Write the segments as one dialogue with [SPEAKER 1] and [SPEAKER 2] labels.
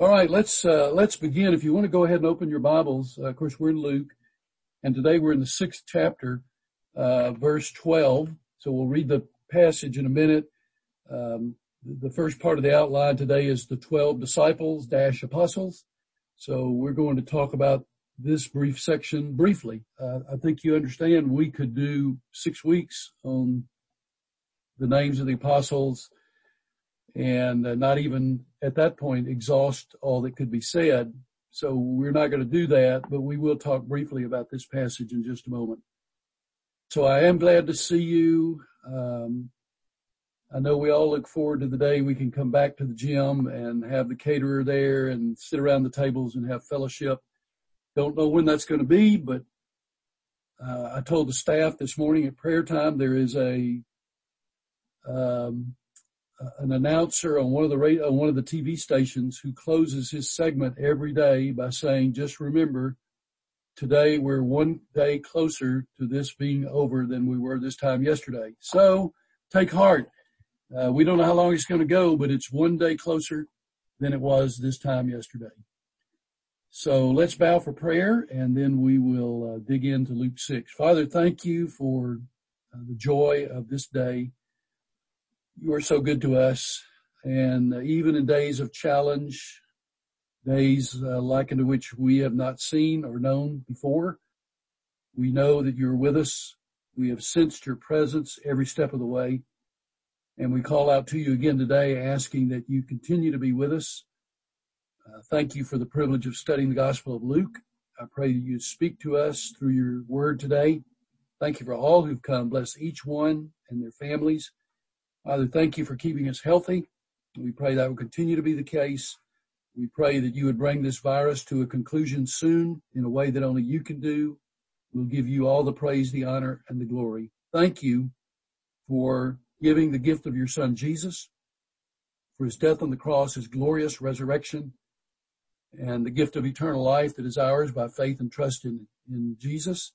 [SPEAKER 1] All right, let's uh, let's begin. If you want to go ahead and open your Bibles, uh, of course we're in Luke, and today we're in the sixth chapter, uh, verse twelve. So we'll read the passage in a minute. Um, the first part of the outline today is the twelve disciples dash apostles. So we're going to talk about this brief section briefly. Uh, I think you understand we could do six weeks on the names of the apostles and uh, not even at that point exhaust all that could be said. So we're not going to do that, but we will talk briefly about this passage in just a moment. So I am glad to see you. Um, I know we all look forward to the day we can come back to the gym and have the caterer there and sit around the tables and have fellowship. Don't know when that's going to be, but uh, I told the staff this morning at prayer time there is a um, an announcer on one of the radio, on one of the TV stations who closes his segment every day by saying, just remember, today we're one day closer to this being over than we were this time yesterday. So take heart. Uh, we don't know how long it's going to go, but it's one day closer than it was this time yesterday. So let's bow for prayer and then we will uh, dig into Luke 6. Father, thank you for uh, the joy of this day you are so good to us. And even in days of challenge, days uh, like into which we have not seen or known before, we know that you're with us. We have sensed your presence every step of the way. And we call out to you again today asking that you continue to be with us. Uh, thank you for the privilege of studying the Gospel of Luke. I pray that you speak to us through your word today. Thank you for all who've come. Bless each one and their families. Father, thank you for keeping us healthy. We pray that will continue to be the case. We pray that you would bring this virus to a conclusion soon in a way that only you can do. We'll give you all the praise, the honor, and the glory. Thank you for giving the gift of your son Jesus, for his death on the cross, his glorious resurrection, and the gift of eternal life that is ours by faith and trust in, in Jesus.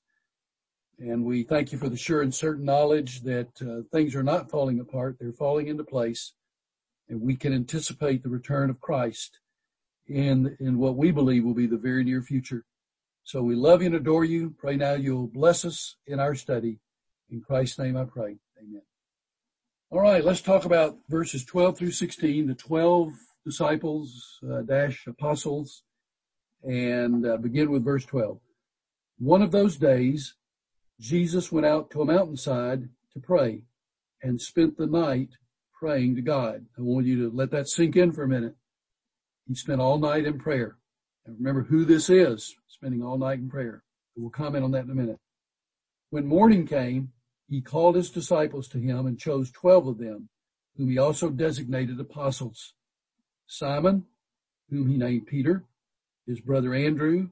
[SPEAKER 1] And we thank you for the sure and certain knowledge that uh, things are not falling apart. They're falling into place and we can anticipate the return of Christ in, in what we believe will be the very near future. So we love you and adore you. Pray now you'll bless us in our study. In Christ's name I pray. Amen. All right, let's talk about verses 12 through 16, the 12 disciples uh, dash apostles, and uh, begin with verse 12. One of those days, Jesus went out to a mountainside to pray and spent the night praying to God. I want you to let that sink in for a minute. He spent all night in prayer. And remember who this is, spending all night in prayer. We'll comment on that in a minute. When morning came, he called his disciples to him and chose twelve of them, whom he also designated apostles. Simon, whom he named Peter, his brother Andrew,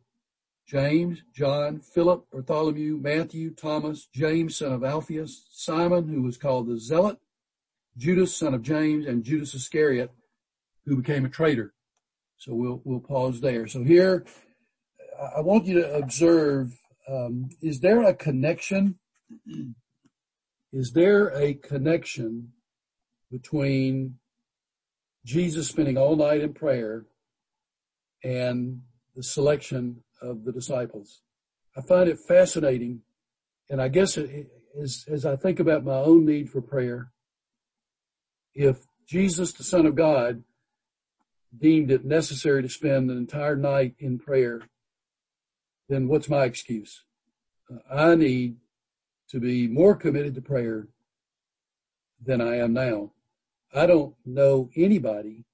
[SPEAKER 1] James, John, Philip, Bartholomew, Matthew, Thomas, James, son of Alphaeus, Simon, who was called the Zealot, Judas, son of James, and Judas Iscariot, who became a traitor. So we'll, we'll pause there. So here, I want you to observe, um, is there a connection? Is there a connection between Jesus spending all night in prayer and the selection of the disciples. I find it fascinating, and I guess it, as, as I think about my own need for prayer, if Jesus, the Son of God, deemed it necessary to spend an entire night in prayer, then what's my excuse? Uh, I need to be more committed to prayer than I am now. I don't know anybody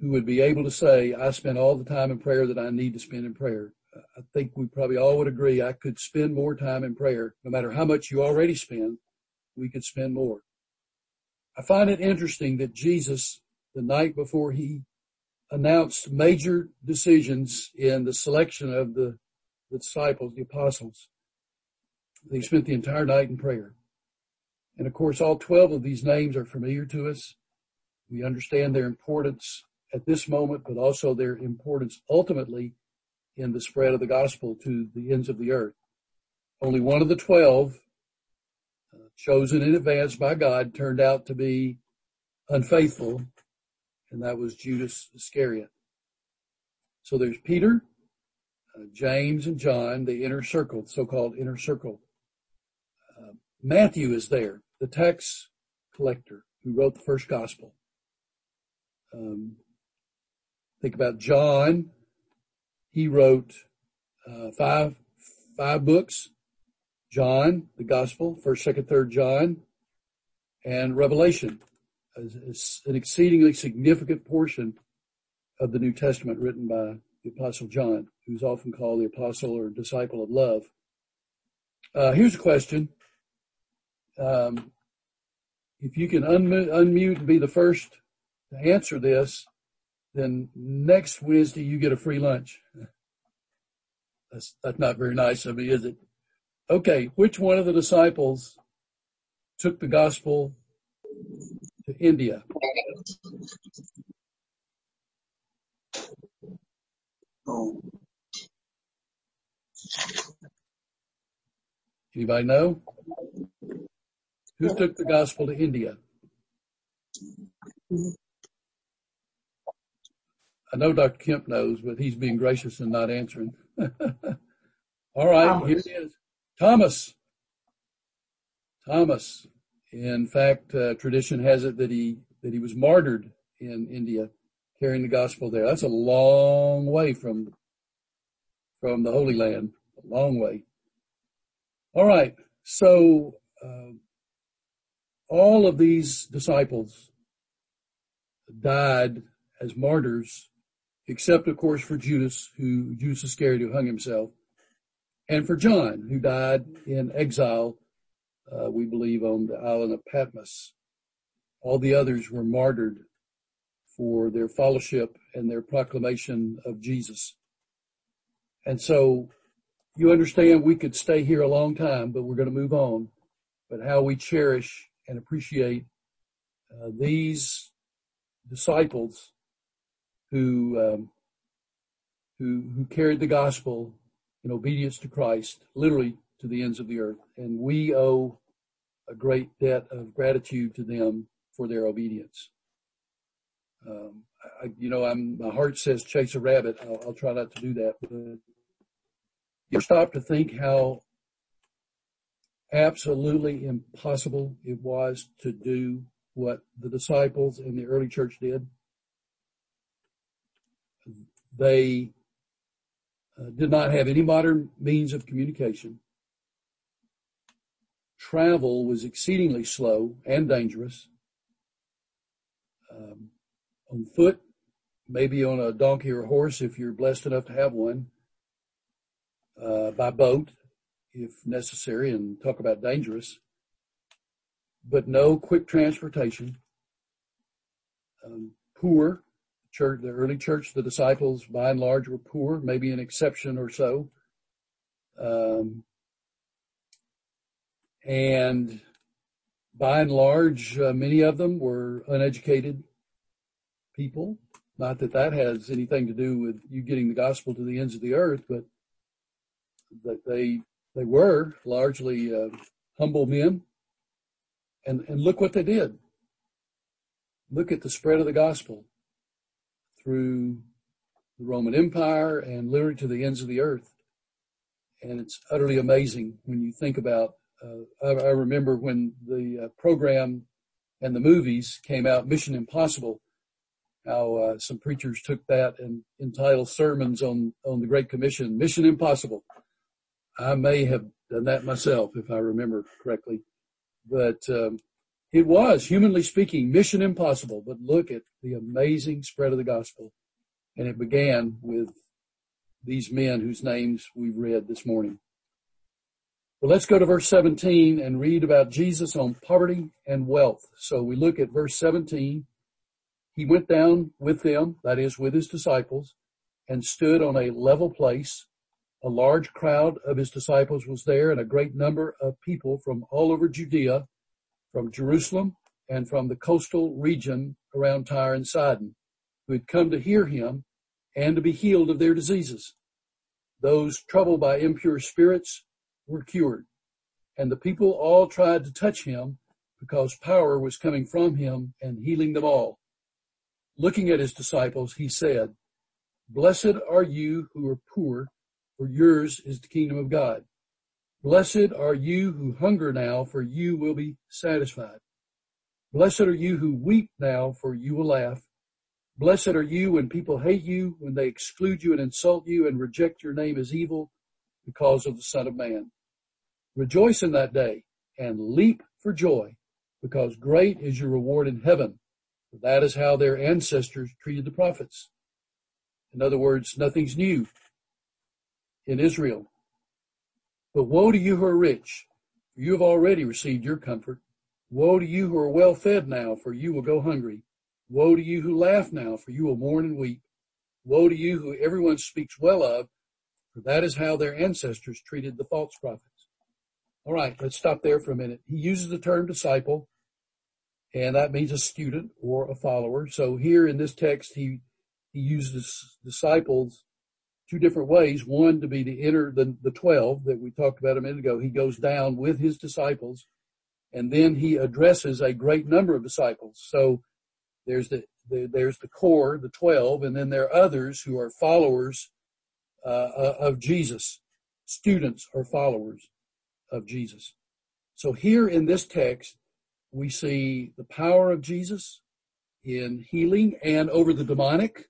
[SPEAKER 1] who would be able to say, I spend all the time in prayer that I need to spend in prayer. I think we probably all would agree I could spend more time in prayer. No matter how much you already spend, we could spend more. I find it interesting that Jesus, the night before he announced major decisions in the selection of the, the disciples, the apostles, they spent the entire night in prayer. And of course, all 12 of these names are familiar to us. We understand their importance at this moment, but also their importance ultimately in the spread of the gospel to the ends of the earth. Only one of the twelve uh, chosen in advance by God turned out to be unfaithful, and that was Judas Iscariot. So there's Peter, uh, James, and John, the inner circle, so-called inner circle. Uh, Matthew is there, the tax collector who wrote the first gospel. Um, think about John. He wrote uh, five five books: John, the Gospel, First, Second, Third John, and Revelation. An exceedingly significant portion of the New Testament written by the Apostle John, who's often called the Apostle or Disciple of Love. Uh, here's a question. Um, if you can unmute, unmute and be the first to answer this, then next Wednesday you get a free lunch. That's, that's not very nice of me, is it? Okay, which one of the disciples took the gospel to India? Anybody know? Who took the gospel to India? I know Dr. Kemp knows, but he's being gracious and not answering. All right, Thomas. here it is. Thomas. Thomas. In fact, uh, tradition has it that he that he was martyred in India, carrying the gospel there. That's a long way from from the Holy Land. A long way. All right. So uh, all of these disciples died as martyrs, except of course for Judas, who Judas Iscariot who hung himself, and for John, who died in exile, uh, we believe on the island of Patmos. All the others were martyred for their fellowship and their proclamation of Jesus. And so you understand we could stay here a long time, but we're going to move on. But how we cherish and appreciate uh, these disciples who um, who who carried the gospel in obedience to Christ, literally to the ends of the earth, and we owe a great debt of gratitude to them for their obedience. Um, I, you know, I'm my heart says chase a rabbit. I'll, I'll try not to do that, but you stop to think how absolutely impossible it was to do what the disciples in the early church did. They uh, did not have any modern means of communication. Travel was exceedingly slow and dangerous. Um, on foot, maybe on a donkey or horse if you're blessed enough to have one, uh, by boat, if necessary, and talk about dangerous, but no quick transportation. Um, poor church, the early church, the disciples by and large were poor, maybe an exception or so. Um, and by and large, uh, many of them were uneducated people. Not that that has anything to do with you getting the gospel to the ends of the earth, but that they they were largely uh, humble men. And, and look what they did. Look at the spread of the gospel through the Roman Empire and literally to the ends of the earth. And it's utterly amazing when you think about, uh, I, I, remember when the uh, program and the movies came out, Mission Impossible, how uh, some preachers took that and entitled sermons on, on the Great Commission, Mission Impossible. I may have done that myself if I remember correctly, but um, it was, humanly speaking, mission impossible. But look at the amazing spread of the gospel, and it began with these men whose names we've read this morning. Well, let's go to verse 17 and read about Jesus on poverty and wealth. So we look at verse 17. He went down with them, that is with his disciples, and stood on a level place a large crowd of his disciples was there and a great number of people from all over Judea, from Jerusalem and from the coastal region around Tyre and Sidon, who had come to hear him and to be healed of their diseases. Those troubled by impure spirits were cured and the people all tried to touch him because power was coming from him and healing them all. Looking at his disciples, he said, Blessed are you who are poor, for yours is the kingdom of God. Blessed are you who hunger now, for you will be satisfied. Blessed are you who weep now, for you will laugh. Blessed are you when people hate you, when they exclude you and insult you and reject your name as evil because of the Son of Man. Rejoice in that day and leap for joy because great is your reward in heaven. For that is how their ancestors treated the prophets. In other words, nothing's new in Israel. But woe to you who are rich, for you have already received your comfort. Woe to you who are well fed now, for you will go hungry. Woe to you who laugh now, for you will mourn and weep. Woe to you who everyone speaks well of, for that is how their ancestors treated the false prophets. All right, let's stop there for a minute. He uses the term disciple, and that means a student or a follower. So here in this text, he, he uses disciples two different ways. One to be the inner, the, the 12 that we talked about a minute ago. He goes down with his disciples and then he addresses a great number of disciples. So there's the, the there's the core, the 12, and then there are others who are followers uh, uh, of Jesus. Students or followers of Jesus. So here in this text, we see the power of Jesus in healing and over the demonic.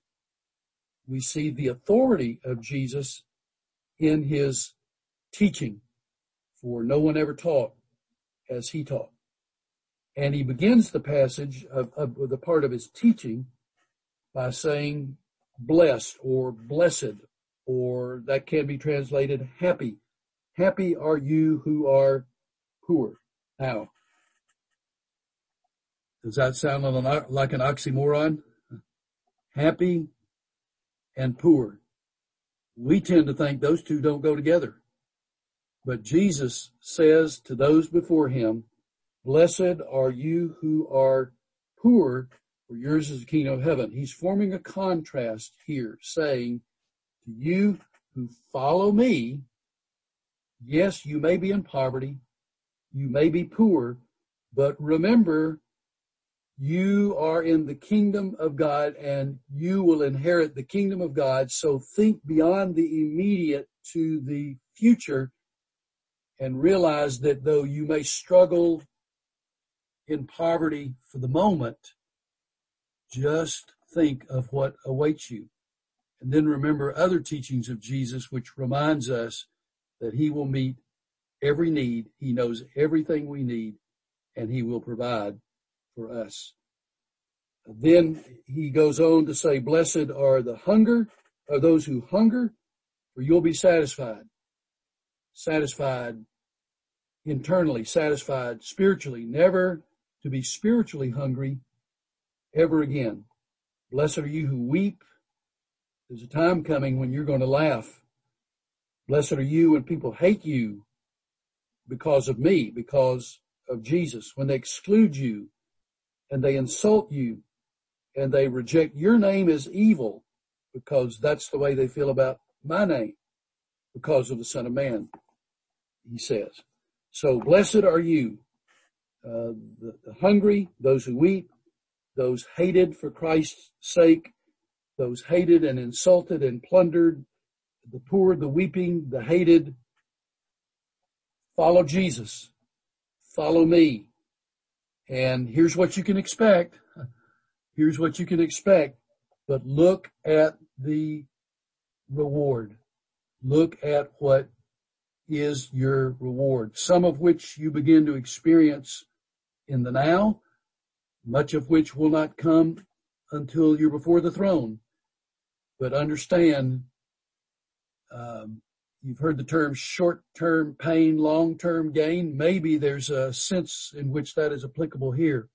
[SPEAKER 1] We see the authority of Jesus in his teaching, for no one ever taught as he taught. And he begins the passage of, of the part of his teaching by saying blessed or blessed, or that can be translated happy. Happy are you who are poor. Now, does that sound like an oxymoron? Happy and poor. We tend to think those two don't go together. But Jesus says to those before him, blessed are you who are poor, for yours is the kingdom of heaven. He's forming a contrast here saying to you who follow me, yes, you may be in poverty, you may be poor, but remember you are in the kingdom of God and you will inherit the kingdom of God. So think beyond the immediate to the future and realize that though you may struggle in poverty for the moment, just think of what awaits you. And then remember other teachings of Jesus, which reminds us that he will meet every need. He knows everything we need and he will provide for us. Then he goes on to say, blessed are the hunger, are those who hunger, for you'll be satisfied. Satisfied internally, satisfied spiritually, never to be spiritually hungry ever again. Blessed are you who weep. There's a time coming when you're going to laugh. Blessed are you when people hate you because of me, because of Jesus, when they exclude you and they insult you and they reject your name as evil because that's the way they feel about my name because of the Son of Man, he says. So blessed are you, uh, the, the hungry, those who weep, those hated for Christ's sake, those hated and insulted and plundered, the poor, the weeping, the hated. Follow Jesus. Follow me. And here's what you can expect. Here's what you can expect. But look at the reward. Look at what is your reward. Some of which you begin to experience in the now, much of which will not come until you're before the throne. But understand, um, you've heard the term short-term pain, long-term gain. Maybe there's a sense in which that is applicable here.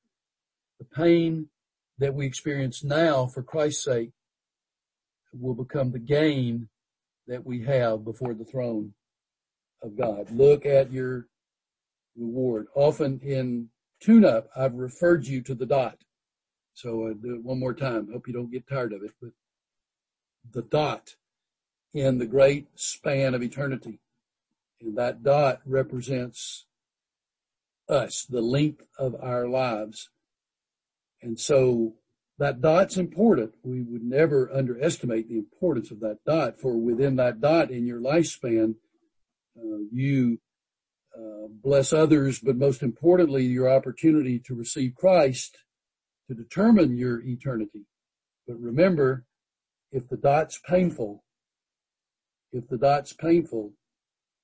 [SPEAKER 1] The pain that we experience now for Christ's sake will become the gain that we have before the throne of God. Look at your reward. Often in tune-up, I've referred you to the dot. So I do it one more time. Hope you don't get tired of it, but the dot in the great span of eternity. And that dot represents us, the length of our lives. And so that dot's important. We would never underestimate the importance of that dot for within that dot in your lifespan, uh, you uh, bless others, but most importantly, your opportunity to receive Christ to determine your eternity. But remember, if the dot's painful, if the dot's painful,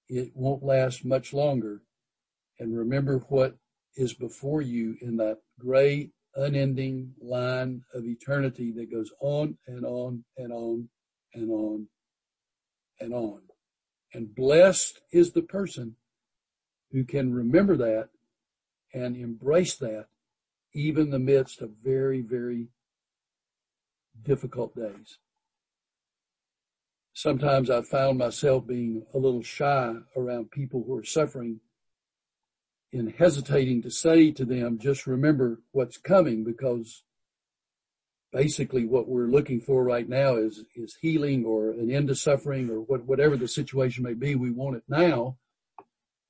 [SPEAKER 1] it won't last much longer. And remember what is before you in that great unending line of eternity that goes on and on and on and on and on. And blessed is the person who can remember that and embrace that even in the midst of very, very difficult days. Sometimes I've found myself being a little shy around people who are suffering in hesitating to say to them, just remember what's coming because basically what we're looking for right now is, is healing or an end to suffering or what, whatever the situation may be. We want it now.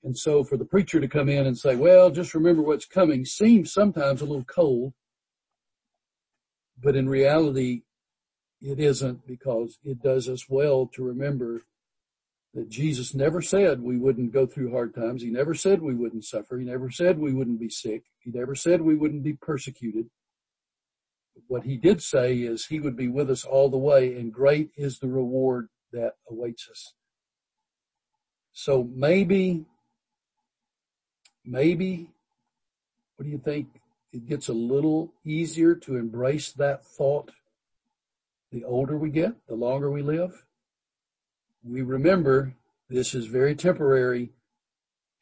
[SPEAKER 1] And so for the preacher to come in and say, well, just remember what's coming seems sometimes a little cold, but in reality, it isn't because it does us well to remember that Jesus never said we wouldn't go through hard times. He never said we wouldn't suffer. He never said we wouldn't be sick. He never said we wouldn't be persecuted. What he did say is he would be with us all the way and great is the reward that awaits us. So maybe, maybe, what do you think? It gets a little easier to embrace that thought the older we get, the longer we live we remember this is very temporary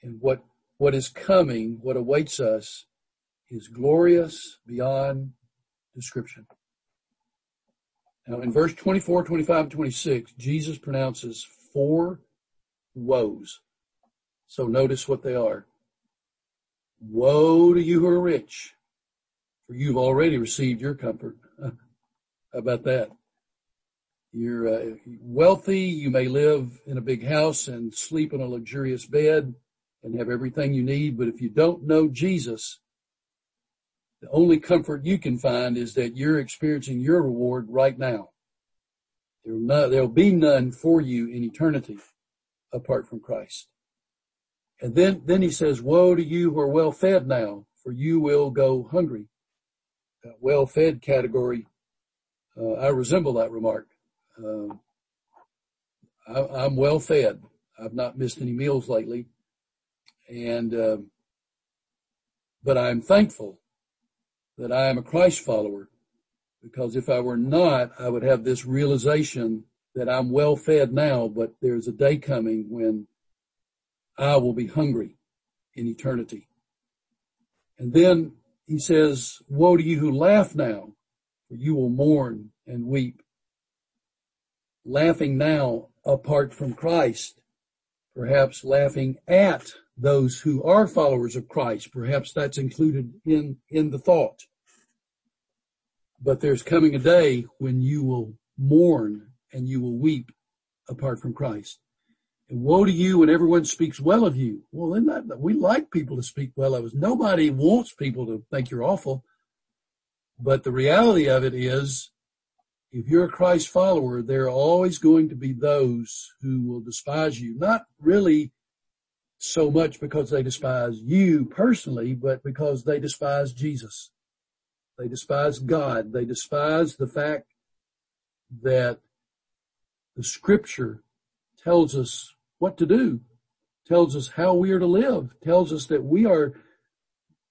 [SPEAKER 1] and what, what is coming, what awaits us is glorious beyond description. Now in verse 24, 25, 26, Jesus pronounces four woes. So notice what they are. Woe to you who are rich, for you've already received your comfort. How about that? You're uh, wealthy. You may live in a big house and sleep in a luxurious bed and have everything you need. But if you don't know Jesus, the only comfort you can find is that you're experiencing your reward right now. There'll, be none for you in eternity apart from Christ. And then, then he says, woe to you who are well fed now, for you will go hungry. That well fed category, I resemble that remark. Um, I, am well fed. I've not missed any meals lately, and uh, but I'm thankful that I am a Christ follower because if I were not, I would have this realization that I'm well fed now, but there's a day coming when I will be hungry in eternity. And then he says, woe to you who laugh now, for you will mourn and weep laughing now apart from Christ, perhaps laughing at those who are followers of Christ. Perhaps that's included in, in the thought. But there's coming a day when you will mourn and you will weep apart from Christ. And woe to you when everyone speaks well of you. Well, then that, we like people to speak well of us. Nobody wants people to think you're awful. But the reality of it is if you're a Christ follower, there are always going to be those who will despise you, not really so much because they despise you personally, but because they despise Jesus. They despise God. They despise the fact that the scripture tells us what to do, tells us how we are to live, tells us that we are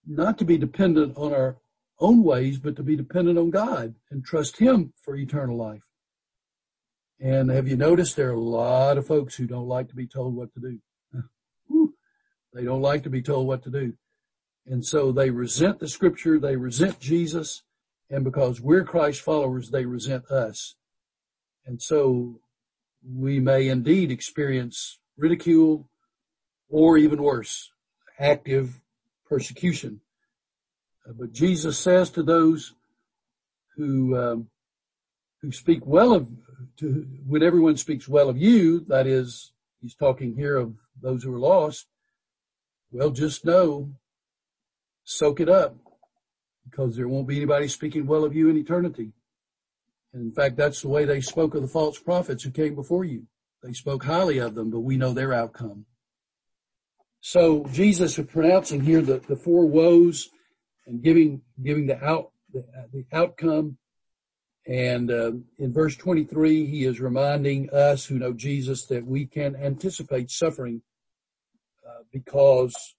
[SPEAKER 1] not to be dependent on our own ways, but to be dependent on God and trust Him for eternal life. And have you noticed there are a lot of folks who don't like to be told what to do? They don't like to be told what to do. And so they resent the scripture, they resent Jesus, and because we're Christ followers, they resent us. And so we may indeed experience ridicule or even worse, active persecution but Jesus says to those who um, who speak well of to when everyone speaks well of you, that is, he's talking here of those who are lost. Well, just know, soak it up. because there won't be anybody speaking well of you in eternity. And in fact, that's the way they spoke of the false prophets who came before you. They spoke highly of them, but we know their outcome. So Jesus is pronouncing here the, the four woes and giving, giving the out, the, the outcome. And uh, in verse 23, he is reminding us who know Jesus that we can anticipate suffering uh, because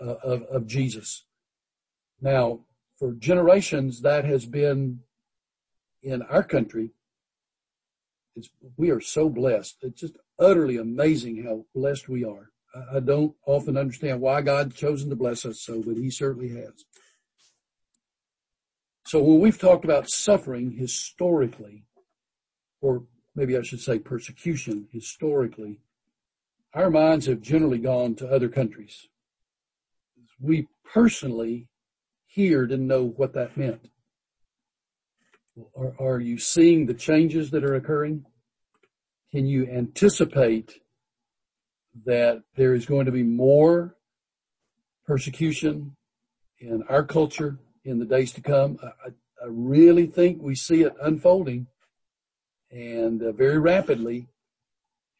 [SPEAKER 1] uh, of, of Jesus. Now, for generations, that has been in our country. It's, we are so blessed. It's just utterly amazing how blessed we are. I, don't often understand why God chosen to bless us so, but he certainly has. So when we've talked about suffering historically, or maybe I should say persecution historically, our minds have generally gone to other countries. We personally here didn't know what that meant. Are, are you seeing the changes that are occurring? Can you anticipate that there is going to be more persecution in our culture in the days to come? I, I really think we see it unfolding and uh, very rapidly.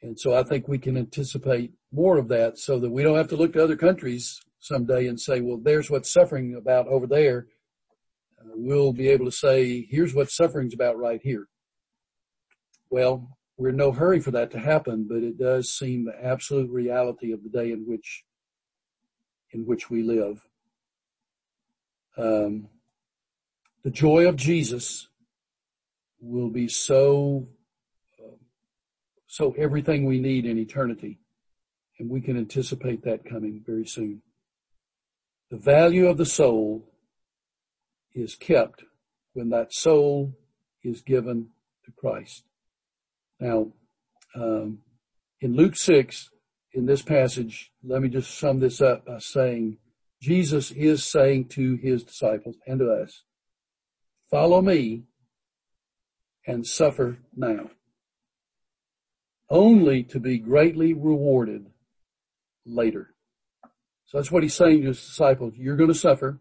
[SPEAKER 1] And so I think we can anticipate more of that so that we don't have to look to other countries someday and say, well, there's what's suffering about over there. Uh, we'll be able to say, here's what suffering's about right here. Well, we're in no hurry for that to happen, but it does seem the absolute reality of the day in which, in which we live. Um, the joy of Jesus will be so, so everything we need in eternity. And we can anticipate that coming very soon. The value of the soul is kept when that soul is given to Christ. Now, um, in Luke 6, in this passage, let me just sum this up by saying Jesus is saying to his disciples and to us, follow me and suffer now, only to be greatly rewarded later. So that's what he's saying to his disciples. You're going to suffer.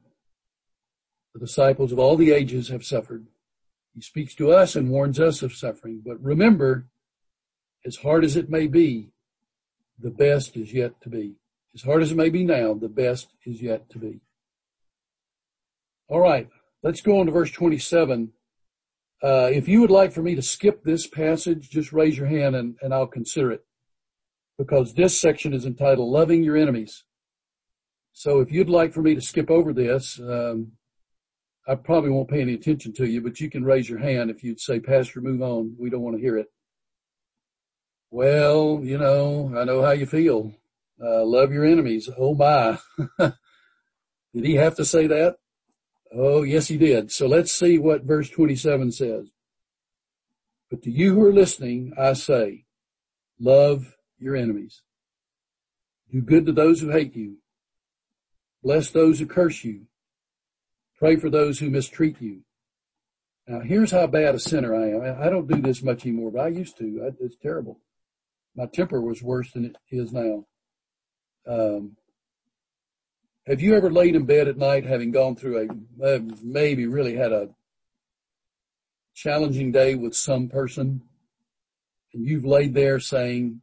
[SPEAKER 1] The disciples of all the ages have suffered. He speaks to us and warns us of suffering. But remember, as hard as it may be, the best is yet to be. As hard as it may be now, the best is yet to be. All right, let's go on to verse 27. Uh, if you would like for me to skip this passage, just raise your hand and, and I'll consider it. Because this section is entitled Loving Your Enemies. So if you'd like for me to skip over this, um, I probably won't pay any attention to you, but you can raise your hand if you'd say, Pastor, move on. We don't want to hear it. Well, you know, I know how you feel. Uh, love your enemies. Oh my. did he have to say that? Oh, yes, he did. So let's see what verse 27 says. But to you who are listening, I say, love your enemies. Do good to those who hate you. Bless those who curse you. Pray for those who mistreat you. Now here's how bad a sinner I am. I don't do this much anymore, but I used to. It's terrible. My temper was worse than it is now. Um, have you ever laid in bed at night having gone through a, uh, maybe really had a challenging day with some person and you've laid there saying,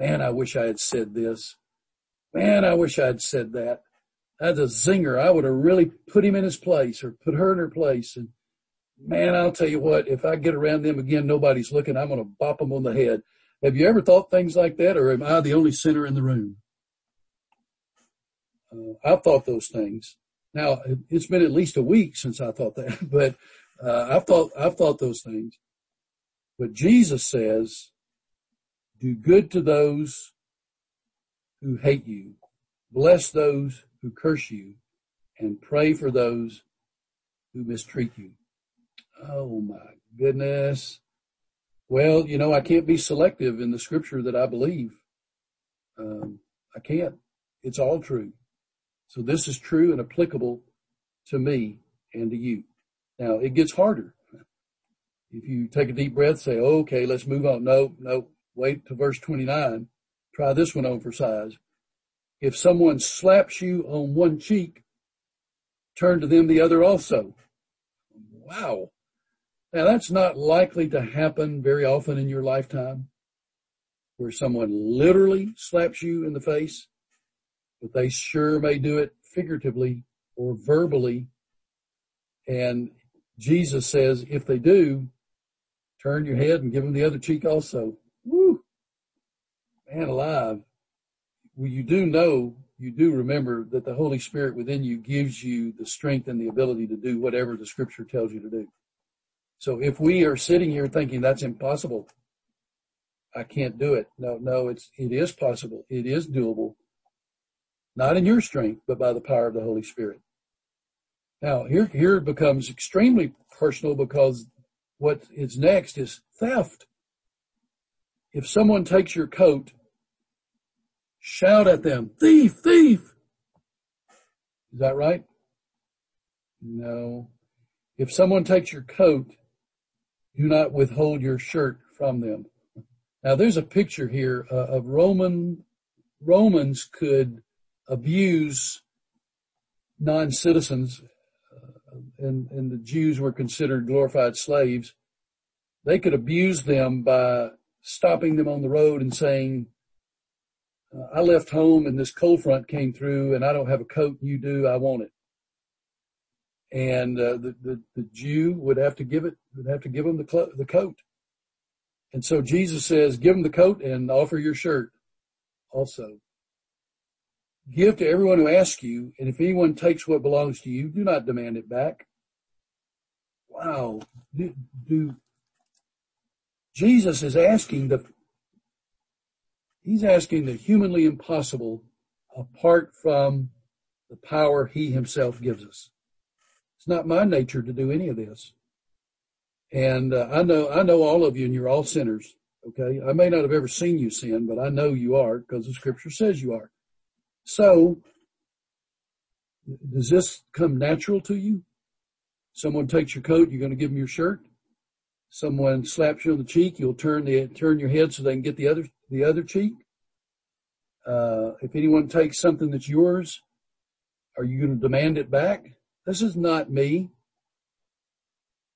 [SPEAKER 1] man, I wish I had said this. Man, I wish I had said that that's a zinger. I would have really put him in his place or put her in her place. And man, I'll tell you what, if I get around them again, nobody's looking, I'm going to bop them on the head. Have you ever thought things like that or am I the only sinner in the room? Uh, I've thought those things. Now it's been at least a week since I thought that, but uh, I've thought, I've thought those things. But Jesus says, do good to those who hate you. Bless those who curse you and pray for those who mistreat you. Oh my goodness. Well, you know, I can't be selective in the scripture that I believe. Um, I can't. It's all true. So this is true and applicable to me and to you. Now it gets harder. If you take a deep breath, say, okay, let's move on. No, no, wait to verse 29. Try this one on for size if someone slaps you on one cheek, turn to them the other also. Wow. Now that's not likely to happen very often in your lifetime where someone literally slaps you in the face, but they sure may do it figuratively or verbally. And Jesus says, if they do, turn your head and give them the other cheek also. Woo! Man alive. Well, you do know, you do remember that the Holy Spirit within you gives you the strength and the ability to do whatever the scripture tells you to do. So if we are sitting here thinking that's impossible, I can't do it. No, no, it's, it is possible. It is doable. Not in your strength, but by the power of the Holy Spirit. Now here, here becomes extremely personal because what is next is theft. If someone takes your coat, shout at them, thief, thief. Is that right? No. If someone takes your coat, do not withhold your shirt from them. Now there's a picture here uh, of Roman, Romans could abuse non-citizens uh, and, and the Jews were considered glorified slaves. They could abuse them by stopping them on the road and saying, uh, I left home and this cold front came through and I don't have a coat. You do. I want it and uh, the, the, the Jew would have to give it would have to give him the clo- the coat. And so Jesus says, give him the coat and offer your shirt also. Give to everyone who asks you, and if anyone takes what belongs to you, do not demand it back. Wow. Do, do Jesus is asking the He's asking the humanly impossible apart from the power he himself gives us. It's not my nature to do any of this. And uh, I know, I know all of you and you're all sinners. Okay. I may not have ever seen you sin, but I know you are because the scripture says you are. So does this come natural to you? Someone takes your coat, you're going to give them your shirt. Someone slaps you on the cheek, you'll turn the, turn your head so they can get the other, the other cheek. Uh, if anyone takes something that's yours, are you going to demand it back? This is not me,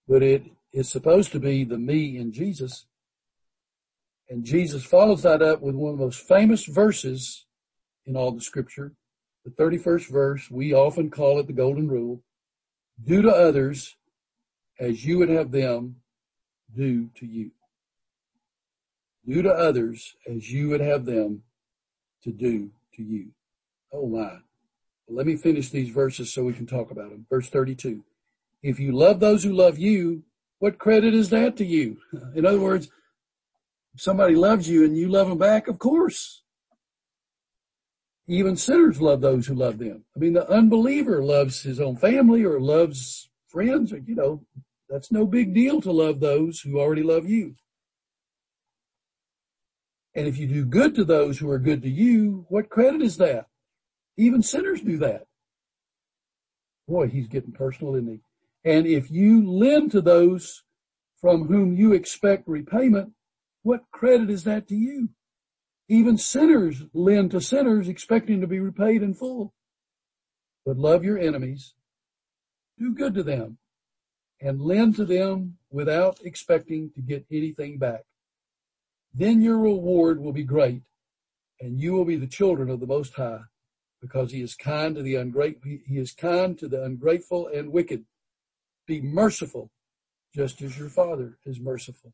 [SPEAKER 1] but it is supposed to be the me in Jesus. And Jesus follows that up with one of the most famous verses in all the scripture. The 31st verse, we often call it the golden rule. Do to others as you would have them do to you. Do to others as you would have them to do to you. Oh my. Let me finish these verses so we can talk about them. Verse 32. If you love those who love you, what credit is that to you? In other words, somebody loves you and you love them back, of course. Even sinners love those who love them. I mean, the unbeliever loves his own family or loves friends or, you know, that's no big deal to love those who already love you. And if you do good to those who are good to you, what credit is that? Even sinners do that. Boy, he's getting personal, isn't he? And if you lend to those from whom you expect repayment, what credit is that to you? Even sinners lend to sinners expecting to be repaid in full. But love your enemies, do good to them, and lend to them without expecting to get anything back. Then your reward will be great, and you will be the children of the Most High because he is kind to the ungrateful. He is kind to the ungrateful and wicked. Be merciful just as your father is merciful.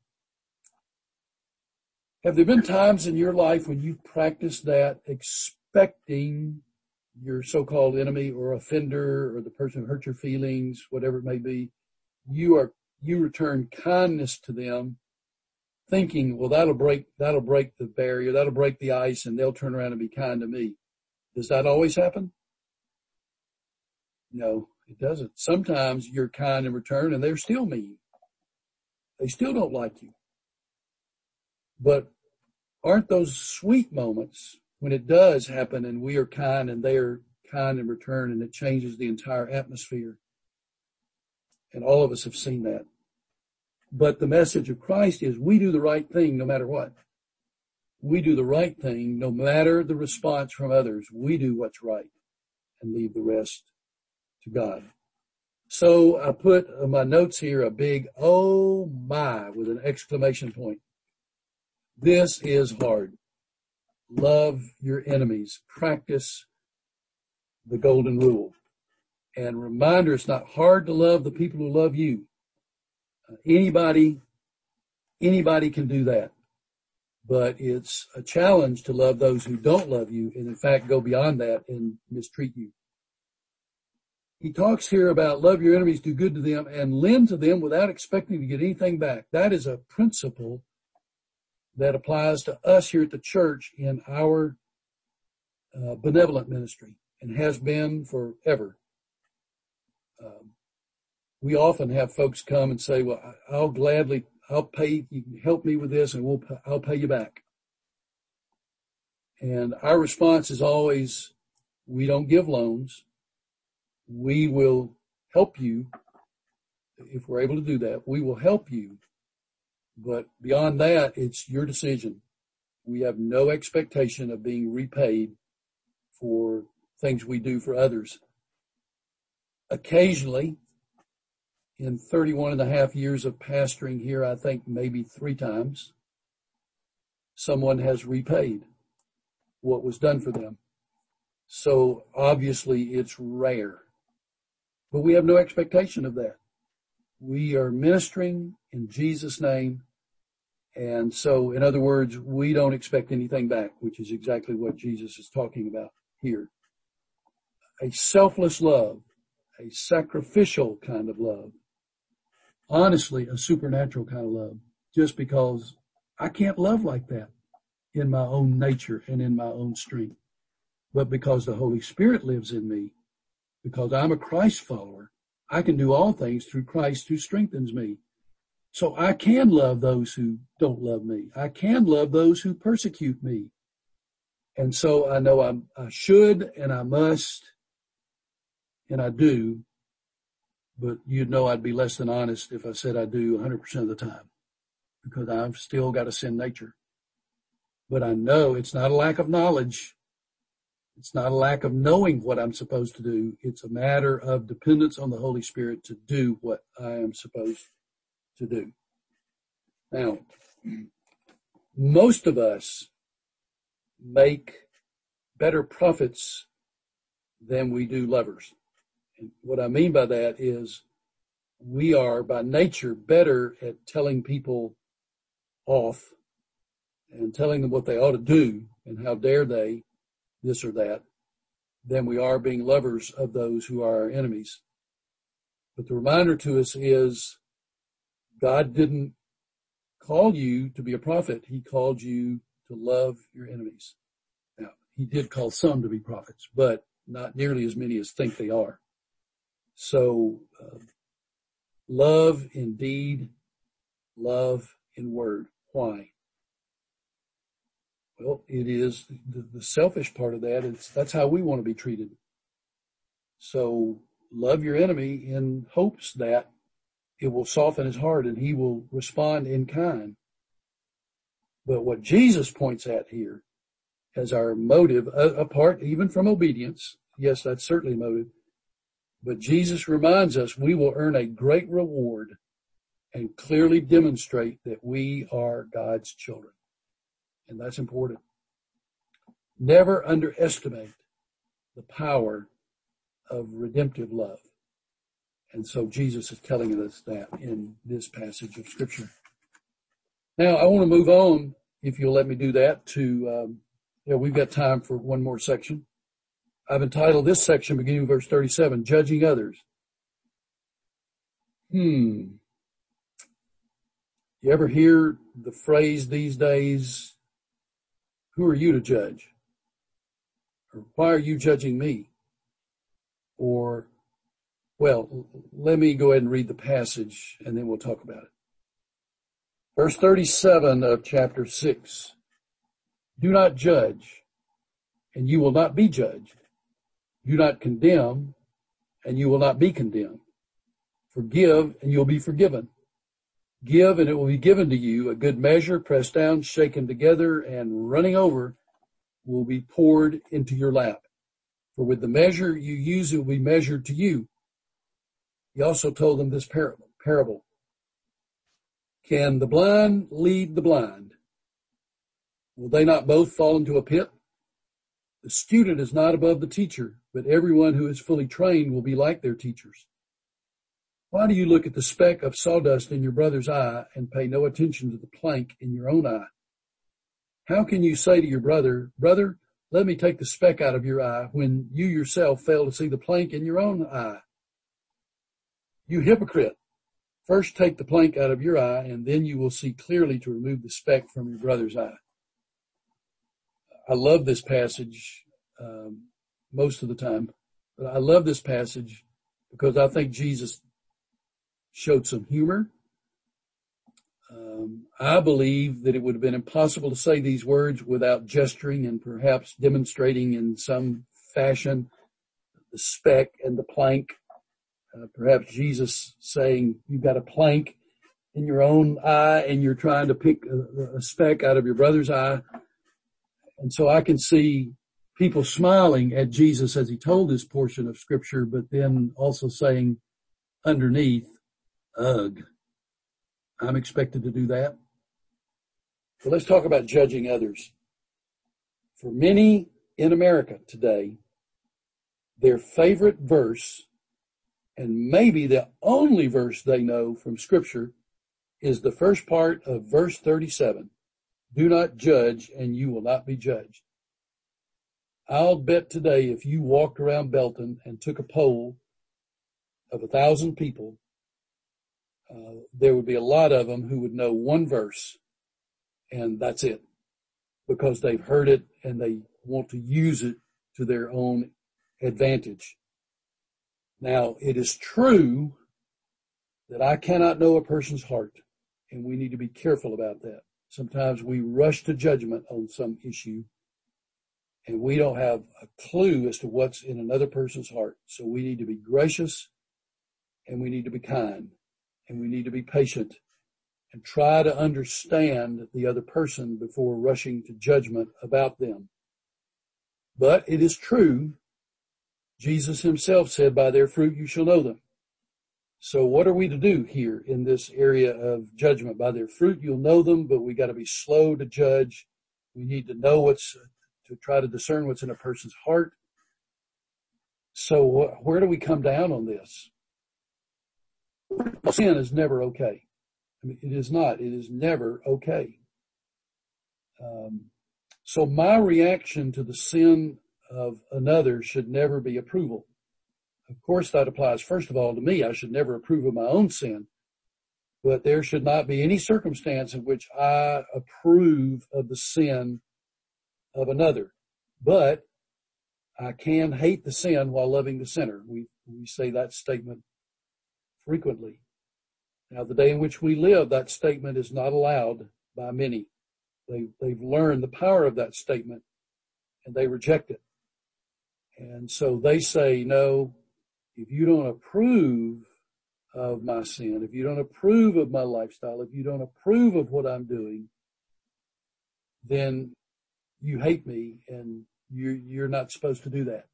[SPEAKER 1] Have there been times in your life when you've practiced that expecting your so-called enemy or offender or the person who hurt your feelings, whatever it may be, you are, you return kindness to them thinking, well, that'll break, that'll break the barrier, that'll break the ice and they'll turn around and be kind to me. Does that always happen? No, it doesn't. Sometimes you're kind in return and they're still mean. They still don't like you. But aren't those sweet moments when it does happen and we are kind and they are kind in return and it changes the entire atmosphere? And all of us have seen that. But the message of Christ is we do the right thing no matter what we do the right thing no matter the response from others. We do what's right and leave the rest to God. So I put my notes here a big oh my with an exclamation point. This is hard. Love your enemies. Practice the golden rule. And reminder, it's not hard to love the people who love you. Anybody, anybody can do that. But it's a challenge to love those who don't love you and in fact go beyond that and mistreat you. He talks here about love your enemies, do good to them, and lend to them without expecting to get anything back. That is a principle that applies to us here at the church in our uh, benevolent ministry and has been forever. Um, we often have folks come and say, well, I'll gladly, I'll pay, you help me with this and we'll, I'll pay you back. And our response is always, we don't give loans we will help you if we're able to do that. We will help you. But beyond that, it's your decision. We have no expectation of being repaid for things we do for others. Occasionally, in 31 and a half years of pastoring here, I think maybe three times, someone has repaid what was done for them. So obviously it's rare. But we have no expectation of that. We are ministering in Jesus' name. And so, in other words, we don't expect anything back, which is exactly what Jesus is talking about here. A selfless love, a sacrificial kind of love, honestly, a supernatural kind of love, just because I can't love like that in my own nature and in my own strength, but because the Holy Spirit lives in me because I'm a Christ follower. I can do all things through Christ who strengthens me. So I can love those who don't love me. I can love those who persecute me. And so I know I'm, I should and I must and I do, but you'd know I'd be less than honest if I said I do 100% of the time because I've still got a sin nature. But I know it's not a lack of knowledge. It's not a lack of knowing what I'm supposed to do. It's a matter of dependence on the Holy Spirit to do what I am supposed to do. Now, most of us make better prophets than we do lovers. And what I mean by that is we are by nature better at telling people off and telling them what they ought to do and how dare they this or that than we are being lovers of those who are our enemies. But the reminder to us is God didn't call you to be a prophet. He called you to love your enemies. Now, he did call some to be prophets, but not nearly as many as think they are. So, uh, love in deed, love in word. Why? Well, it is the, the selfish part of that is that's how we want to be treated. So love your enemy in hopes that it will soften his heart and he will respond in kind. But what Jesus points at here as our motive, apart even from obedience, yes, that's certainly motive, but Jesus reminds us we will earn a great reward and clearly demonstrate that we are God's children and that's important. Never underestimate the power of redemptive love. And so Jesus is telling us that in this passage of scripture. Now I want to move on, if you'll let me do that, to, um, yeah, we've got time for one more section. I've entitled this section beginning verse 37, judging others. Hmm. You ever hear the phrase these days, who are you to judge? Or why are you judging me? Or, well, let me go ahead and read the passage and then we'll talk about it. Verse 37 of chapter 6. Do not judge and you will not be judged. Do not condemn and you will not be condemned. Forgive and you'll be forgiven. Give and it will be given to you. A good measure, pressed down, shaken together, and running over will be poured into your lap. For with the measure you use, it will be measured to you. He also told them this parable. Can the blind lead the blind? Will they not both fall into a pit? The student is not above the teacher, but everyone who is fully trained will be like their teachers. Why do you look at the speck of sawdust in your brother's eye and pay no attention to the plank in your own eye? How can you say to your brother, brother, let me take the speck out of your eye when you yourself fail to see the plank in your own eye? You hypocrite. First take the plank out of your eye and then you will see clearly to remove the speck from your brother's eye. I love this passage um, most of the time, but I love this passage because I think Jesus showed some humor. Um, I believe that it would have been impossible to say these words without gesturing and perhaps demonstrating in some fashion the speck and the plank. Uh, perhaps Jesus saying, you've got a plank in your own eye and you're trying to pick a, a speck out of your brother's eye. And so I can see people smiling at Jesus as he told this portion of scripture, but then also saying underneath, ugh, I'm expected to do that. So let's talk about judging others. For many in America today, their favorite verse and maybe the only verse they know from scripture is the first part of verse 37. Do not judge and you will not be judged. I'll bet today if you walked around Belton and took a poll of a thousand people, uh, there would be a lot of them who would know one verse and that's it because they've heard it and they want to use it to their own advantage. Now it is true that I cannot know a person's heart and we need to be careful about that. Sometimes we rush to judgment on some issue and we don't have a clue as to what's in another person's heart. So we need to be gracious and we need to be kind and we need to be patient and try to understand the other person before rushing to judgment about them. But it is true. Jesus himself said, by their fruit you shall know them. So what are we to do here in this area of judgment? By their fruit you'll know them, but we got to be slow to judge. We need to know what's, to try to discern what's in a person's heart. So where do we come down on this? Sin is never okay. I mean, it is not. It is never okay. Um, so my reaction to the sin of another should never be approval. Of course, that applies first of all to me. I should never approve of my own sin, but there should not be any circumstance in which I approve of the sin of another. But I can hate the sin while loving the sinner. We, we say that statement frequently. Now, the day in which we live, that statement is not allowed by many. They, they've learned the power of that statement and they reject it. And so they say, no, if you don't approve of my sin, if you don't approve of my lifestyle, if you don't approve of what I'm doing, then you hate me and you're, you're not supposed to do that.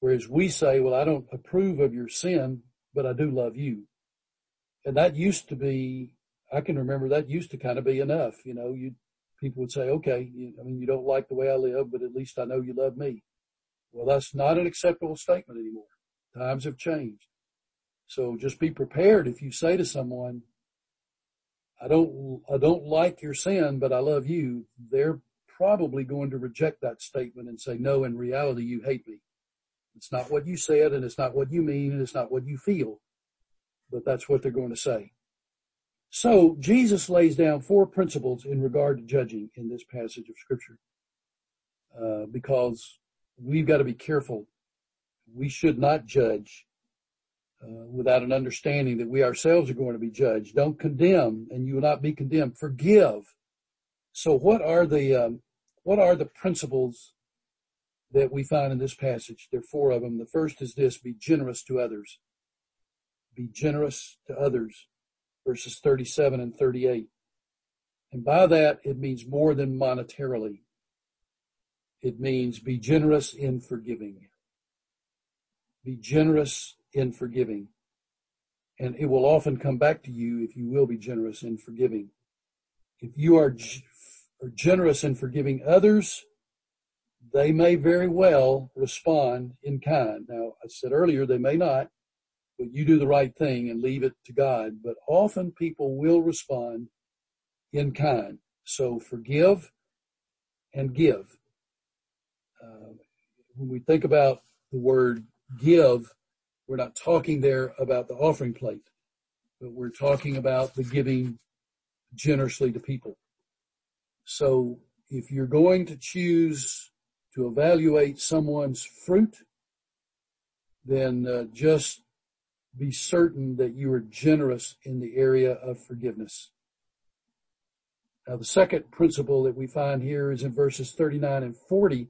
[SPEAKER 1] Whereas we say, well, I don't approve of your sin, but I do love you. And that used to be, I can remember that used to kind of be enough. You know, you, people would say, okay, you, I mean, you don't like the way I live, but at least I know you love me. Well, that's not an acceptable statement anymore. Times have changed. So just be prepared if you say to someone, I don't, I don't like your sin, but I love you. They're probably going to reject that statement and say, no, in reality, you hate me. It's not what you said and it's not what you mean and it's not what you feel, but that's what they're going to say. So Jesus lays down four principles in regard to judging in this passage of scripture, uh, because we've got to be careful. We should not judge uh, without an understanding that we ourselves are going to be judged. Don't condemn, and you will not be condemned. Forgive. So, what are the um, what are the principles that we find in this passage? There are four of them. The first is this: be generous to others. Be generous to others. Verses 37 and 38. And by that, it means more than monetarily. It means be generous in forgiving. Be generous in forgiving. And it will often come back to you if you will be generous in forgiving. If you are, are generous in forgiving others, they may very well respond in kind. Now, I said earlier, they may not, but you do the right thing and leave it to God. But often people will respond in kind. So forgive and give. Uh, when we think about the word give, we're not talking there about the offering plate, but we're talking about the giving generously to people. So if you're going to choose to evaluate someone's fruit, then uh, just be certain that you are generous in the area of forgiveness. Now the second principle that we find here is in verses 39 and 40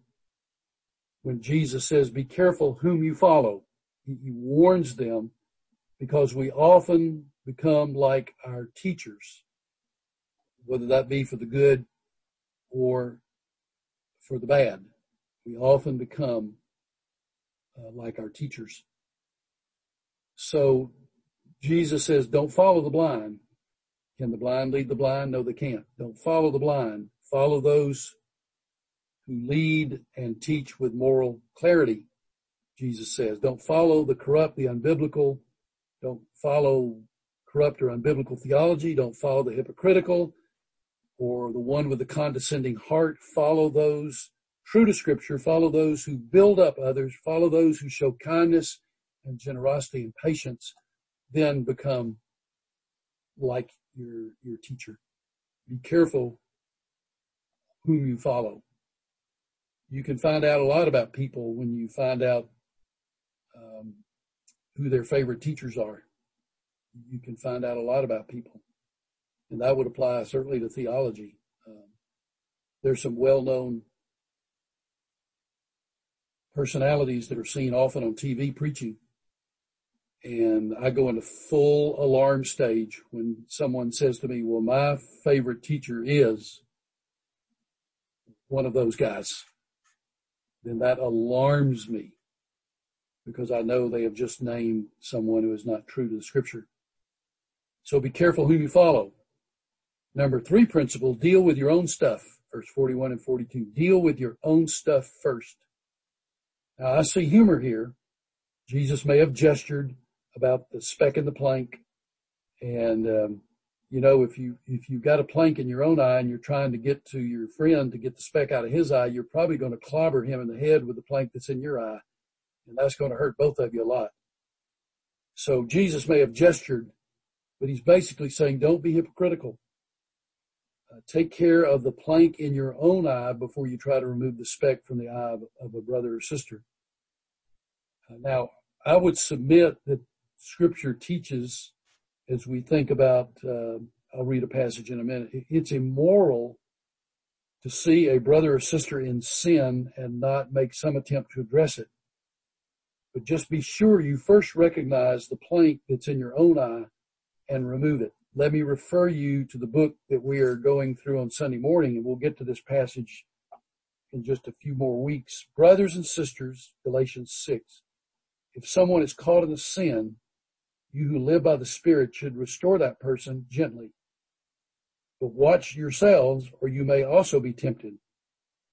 [SPEAKER 1] when Jesus says, be careful whom you follow. He, warns them because we often become like our teachers, whether that be for the good or for the bad. We often become uh, like our teachers. So Jesus says, don't follow the blind. Can the blind lead the blind? No, they can't. Don't follow the blind. Follow those who lead and teach with moral clarity. Jesus says, don't follow the corrupt, the unbiblical. Don't follow corrupt or unbiblical theology. Don't follow the hypocritical or the one with the condescending heart. Follow those true to scripture. Follow those who build up others. Follow those who show kindness and generosity and patience. Then become like your, your teacher. Be careful whom you follow. You can find out a lot about people when you find out um, who their favorite teachers are. You can find out a lot about people. And that would apply certainly to theology. Um, there's some well-known personalities that are seen often on TV preaching and I go into full alarm stage when someone says to me, well, my favorite teacher is one of those guys. Then that alarms me because I know they have just named someone who is not true to the scripture. So be careful whom you follow. Number three principle, deal with your own stuff. Verse 41 and 42. Deal with your own stuff first. Now I see humor here. Jesus may have gestured about the speck in the plank. And, um, you know, if you, if you've got a plank in your own eye and you're trying to get to your friend to get the speck out of his eye, you're probably going to clobber him in the head with the plank that's in your eye. And that's going to hurt both of you a lot. So Jesus may have gestured, but he's basically saying, don't be hypocritical. Uh, take care of the plank in your own eye before you try to remove the speck from the eye of, of a brother or sister. Uh, now, I would submit that scripture teaches as we think about, uh, I'll read a passage in a minute. It's immoral to see a brother or sister in sin and not make some attempt to address it. But just be sure you first recognize the plank that's in your own eye and remove it. Let me refer you to the book that we are going through on Sunday morning and we'll get to this passage in just a few more weeks. Brothers and sisters, Galatians 6. If someone is caught in a sin, you who live by the Spirit should restore that person gently. But watch yourselves or you may also be tempted.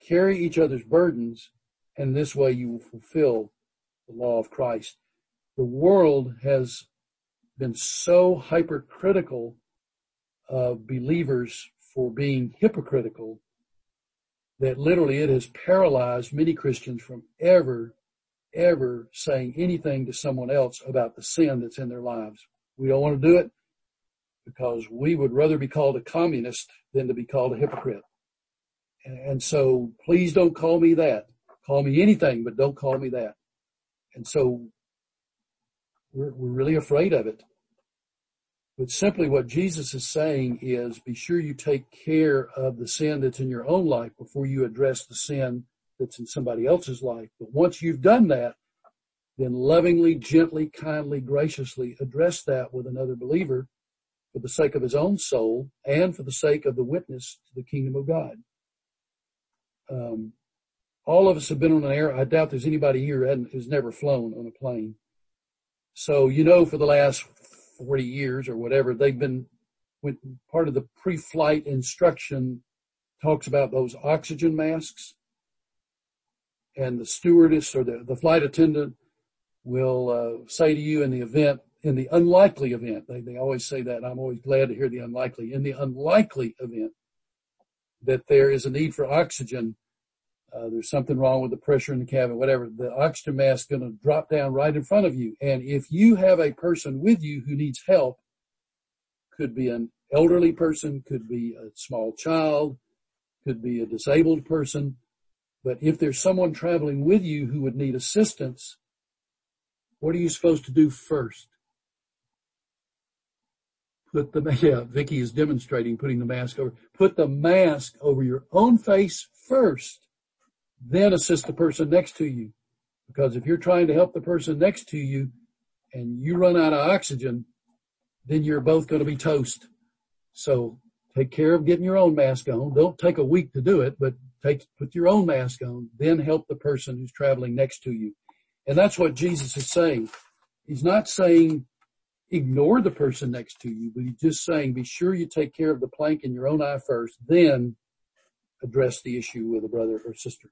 [SPEAKER 1] Carry each other's burdens and this way you will fulfill the law of Christ. The world has been so hypercritical of believers for being hypocritical that literally it has paralyzed many Christians from ever ever saying anything to someone else about the sin that's in their lives. We don't want to do it because we would rather be called a communist than to be called a hypocrite. And so please don't call me that. Call me anything, but don't call me that. And so we're, we're really afraid of it. But simply what Jesus is saying is be sure you take care of the sin that's in your own life before you address the sin that's in somebody else's life. But once you've done that, then lovingly, gently, kindly, graciously address that with another believer for the sake of his own soul and for the sake of the witness to the kingdom of God. Um, all of us have been on an air. I doubt there's anybody here who's never flown on a plane. So, you know, for the last 40 years or whatever, they've been, part of the pre-flight instruction talks about those oxygen masks and the stewardess or the, the flight attendant will uh, say to you in the event, in the unlikely event, they, they always say that, I'm always glad to hear the unlikely, in the unlikely event that there is a need for oxygen, uh, there's something wrong with the pressure in the cabin, whatever, the oxygen mask is going to drop down right in front of you. And if you have a person with you who needs help, could be an elderly person, could be a small child, could be a disabled person, but if there's someone traveling with you who would need assistance, what are you supposed to do first? Put the, yeah, Vicky is demonstrating putting the mask over. Put the mask over your own face first, then assist the person next to you. Because if you're trying to help the person next to you and you run out of oxygen, then you're both going to be toast. So take care of getting your own mask on. Don't take a week to do it, but take, put your own mask on, then help the person who's traveling next to you. And that's what Jesus is saying. He's not saying ignore the person next to you, but he's just saying be sure you take care of the plank in your own eye first, then address the issue with a brother or sister.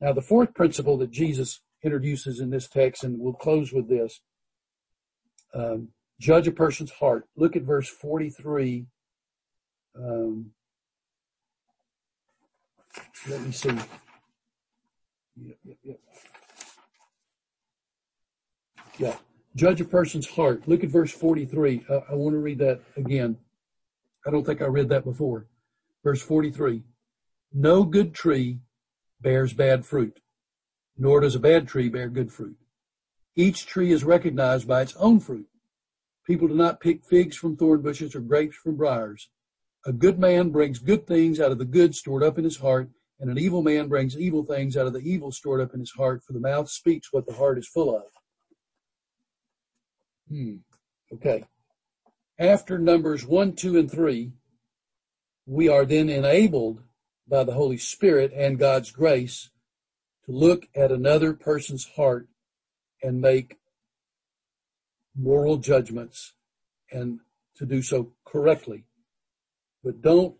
[SPEAKER 1] Now the fourth principle that Jesus introduces in this text, and we'll close with this, um, judge a person's heart. Look at verse 43. Um, let me see. Yep, yep, yep. Yeah. Judge a person's heart. Look at verse 43. Uh, I want to read that again. I don't think I read that before. Verse 43. No good tree bears bad fruit, nor does a bad tree bear good fruit. Each tree is recognized by its own fruit. People do not pick figs from thorn bushes or grapes from briars. A good man brings good things out of the good stored up in his heart, and an evil man brings evil things out of the evil stored up in his heart, for the mouth speaks what the heart is full of. Hmm. Okay. After numbers one, two, and three, we are then enabled by the Holy Spirit and God's grace to look at another person's heart and make moral judgments and to do so correctly. But don't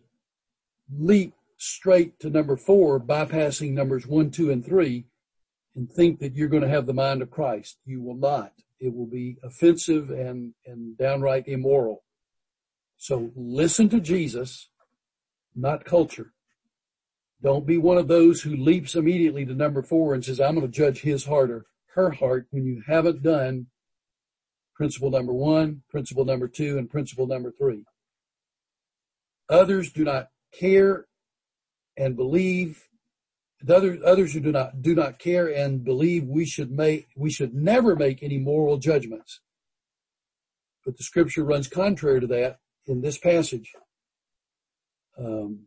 [SPEAKER 1] leap straight to number four, bypassing numbers one, two, and three, and think that you're going to have the mind of Christ. You will not. It will be offensive and, and downright immoral. So listen to Jesus, not culture. Don't be one of those who leaps immediately to number four and says, I'm going to judge his heart or her heart when you haven't done principle number one, principle number two, and principle number three. Others do not care and believe others, others who do not, do not care and believe we should make, we should never make any moral judgments. But the scripture runs contrary to that in this passage. Um,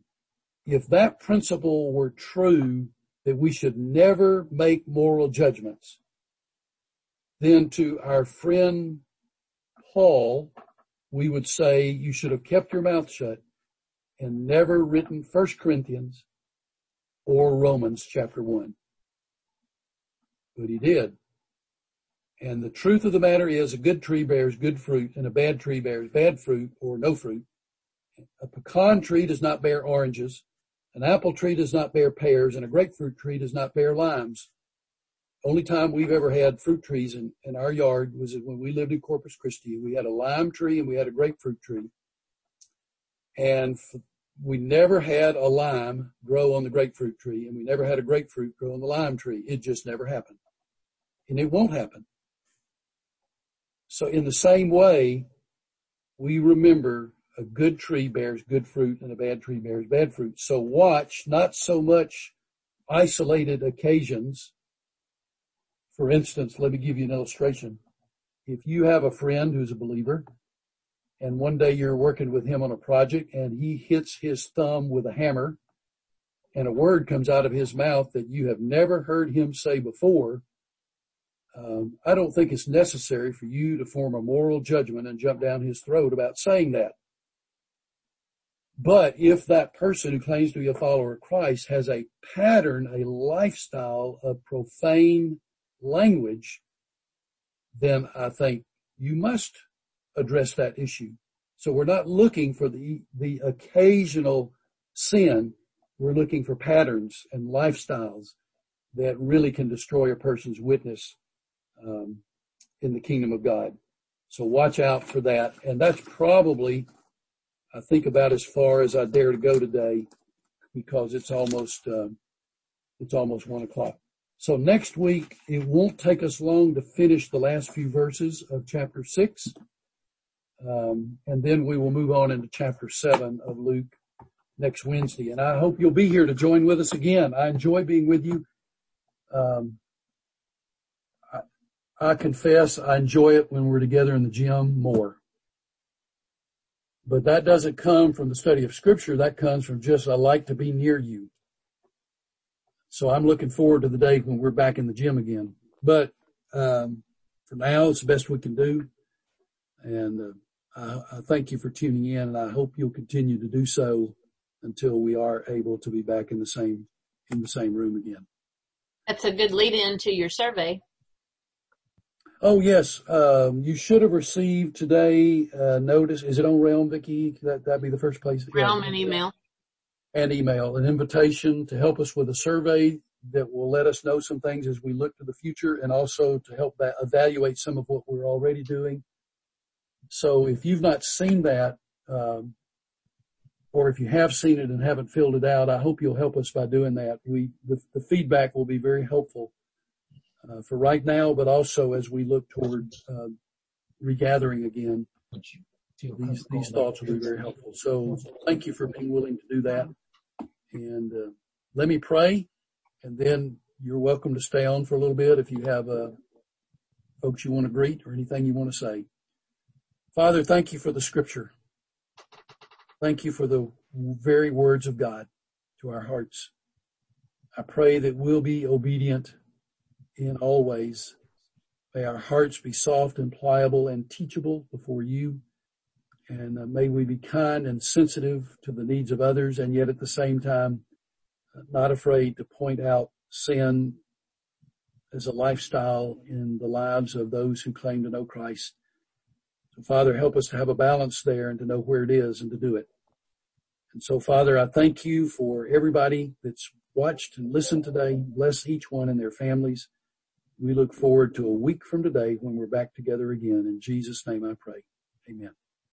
[SPEAKER 1] if that principle were true, that we should never make moral judgments, then to our friend Paul, we would say you should have kept your mouth shut and never written First Corinthians or Romans chapter 1. But he did. And the truth of the matter is a good tree bears good fruit and a bad tree bears bad fruit or no fruit. A pecan tree does not bear oranges. An apple tree does not bear pears and a grapefruit tree does not bear limes. Only time we've ever had fruit trees in, in our yard was when we lived in Corpus Christi. We had a lime tree and we had a grapefruit tree. And we never had a lime grow on the grapefruit tree and we never had a grapefruit grow on the lime tree. It just never happened. And it won't happen. So in the same way, we remember a good tree bears good fruit and a bad tree bears bad fruit. So watch not so much isolated occasions. For instance, let me give you an illustration. If you have a friend who's a believer and one day you're working with him on a project and he hits his thumb with a hammer and a word comes out of his mouth that you have never heard him say before, um, I don't think it's necessary for you to form a moral judgment and jump down his throat about saying that. But if that person who claims to be a follower of Christ has a pattern, a lifestyle of profane language, then I think you must address that issue. So we're not looking for the, the occasional sin. We're looking for patterns and lifestyles that really can destroy a person's witness um, in the kingdom of God. So watch out for that. And that's probably, I think about as far as I dare to go today because it's almost, uh, it's almost one o'clock. So next week, it won't take us long to finish the last few verses of chapter six. Um, and then we will move on into chapter seven of Luke next Wednesday. And I hope you'll be here to join with us again. I enjoy being with you. Um, I confess I enjoy it when we're together in the gym more. But that doesn't come from the study of scripture. That comes from just, I like to be near you. So I'm looking forward to the day when we're back in the gym again. But, um, for now, it's the best we can do. And, uh, I, I thank you for tuning in and I hope you'll continue to do so until we are able to be back in the same, in the same room again.
[SPEAKER 2] That's a good lead in to your survey.
[SPEAKER 1] Oh yes, um, you should have received today uh, notice. Is it on Realm, Vicky? That that'd be the first place.
[SPEAKER 2] Realm and email.
[SPEAKER 1] And email an invitation to help us with a survey that will let us know some things as we look to the future, and also to help evaluate some of what we're already doing. So if you've not seen that, um, or if you have seen it and haven't filled it out, I hope you'll help us by doing that. We the, the feedback will be very helpful uh, for right now, but also as we look toward uh, regathering again. These, these thoughts will be very helpful. So thank you for being willing to do that. And uh, let me pray, and then you're welcome to stay on for a little bit if you have uh, folks you want to greet or anything you want to say. Father, thank you for the scripture. Thank you for the very words of God to our hearts. I pray that we'll be obedient in all ways. May our hearts be soft and pliable and teachable before you. And uh, may we be kind and sensitive to the needs of others and yet at the same time, uh, not afraid to point out sin as a lifestyle in the lives of those who claim to know Christ. So Father, help us to have a balance there and to know where it is and to do it. And so Father, I thank you for everybody that's watched and listened today. Bless each one and their families. We look forward to a week from today when we're back together again. In Jesus' name I pray. Amen.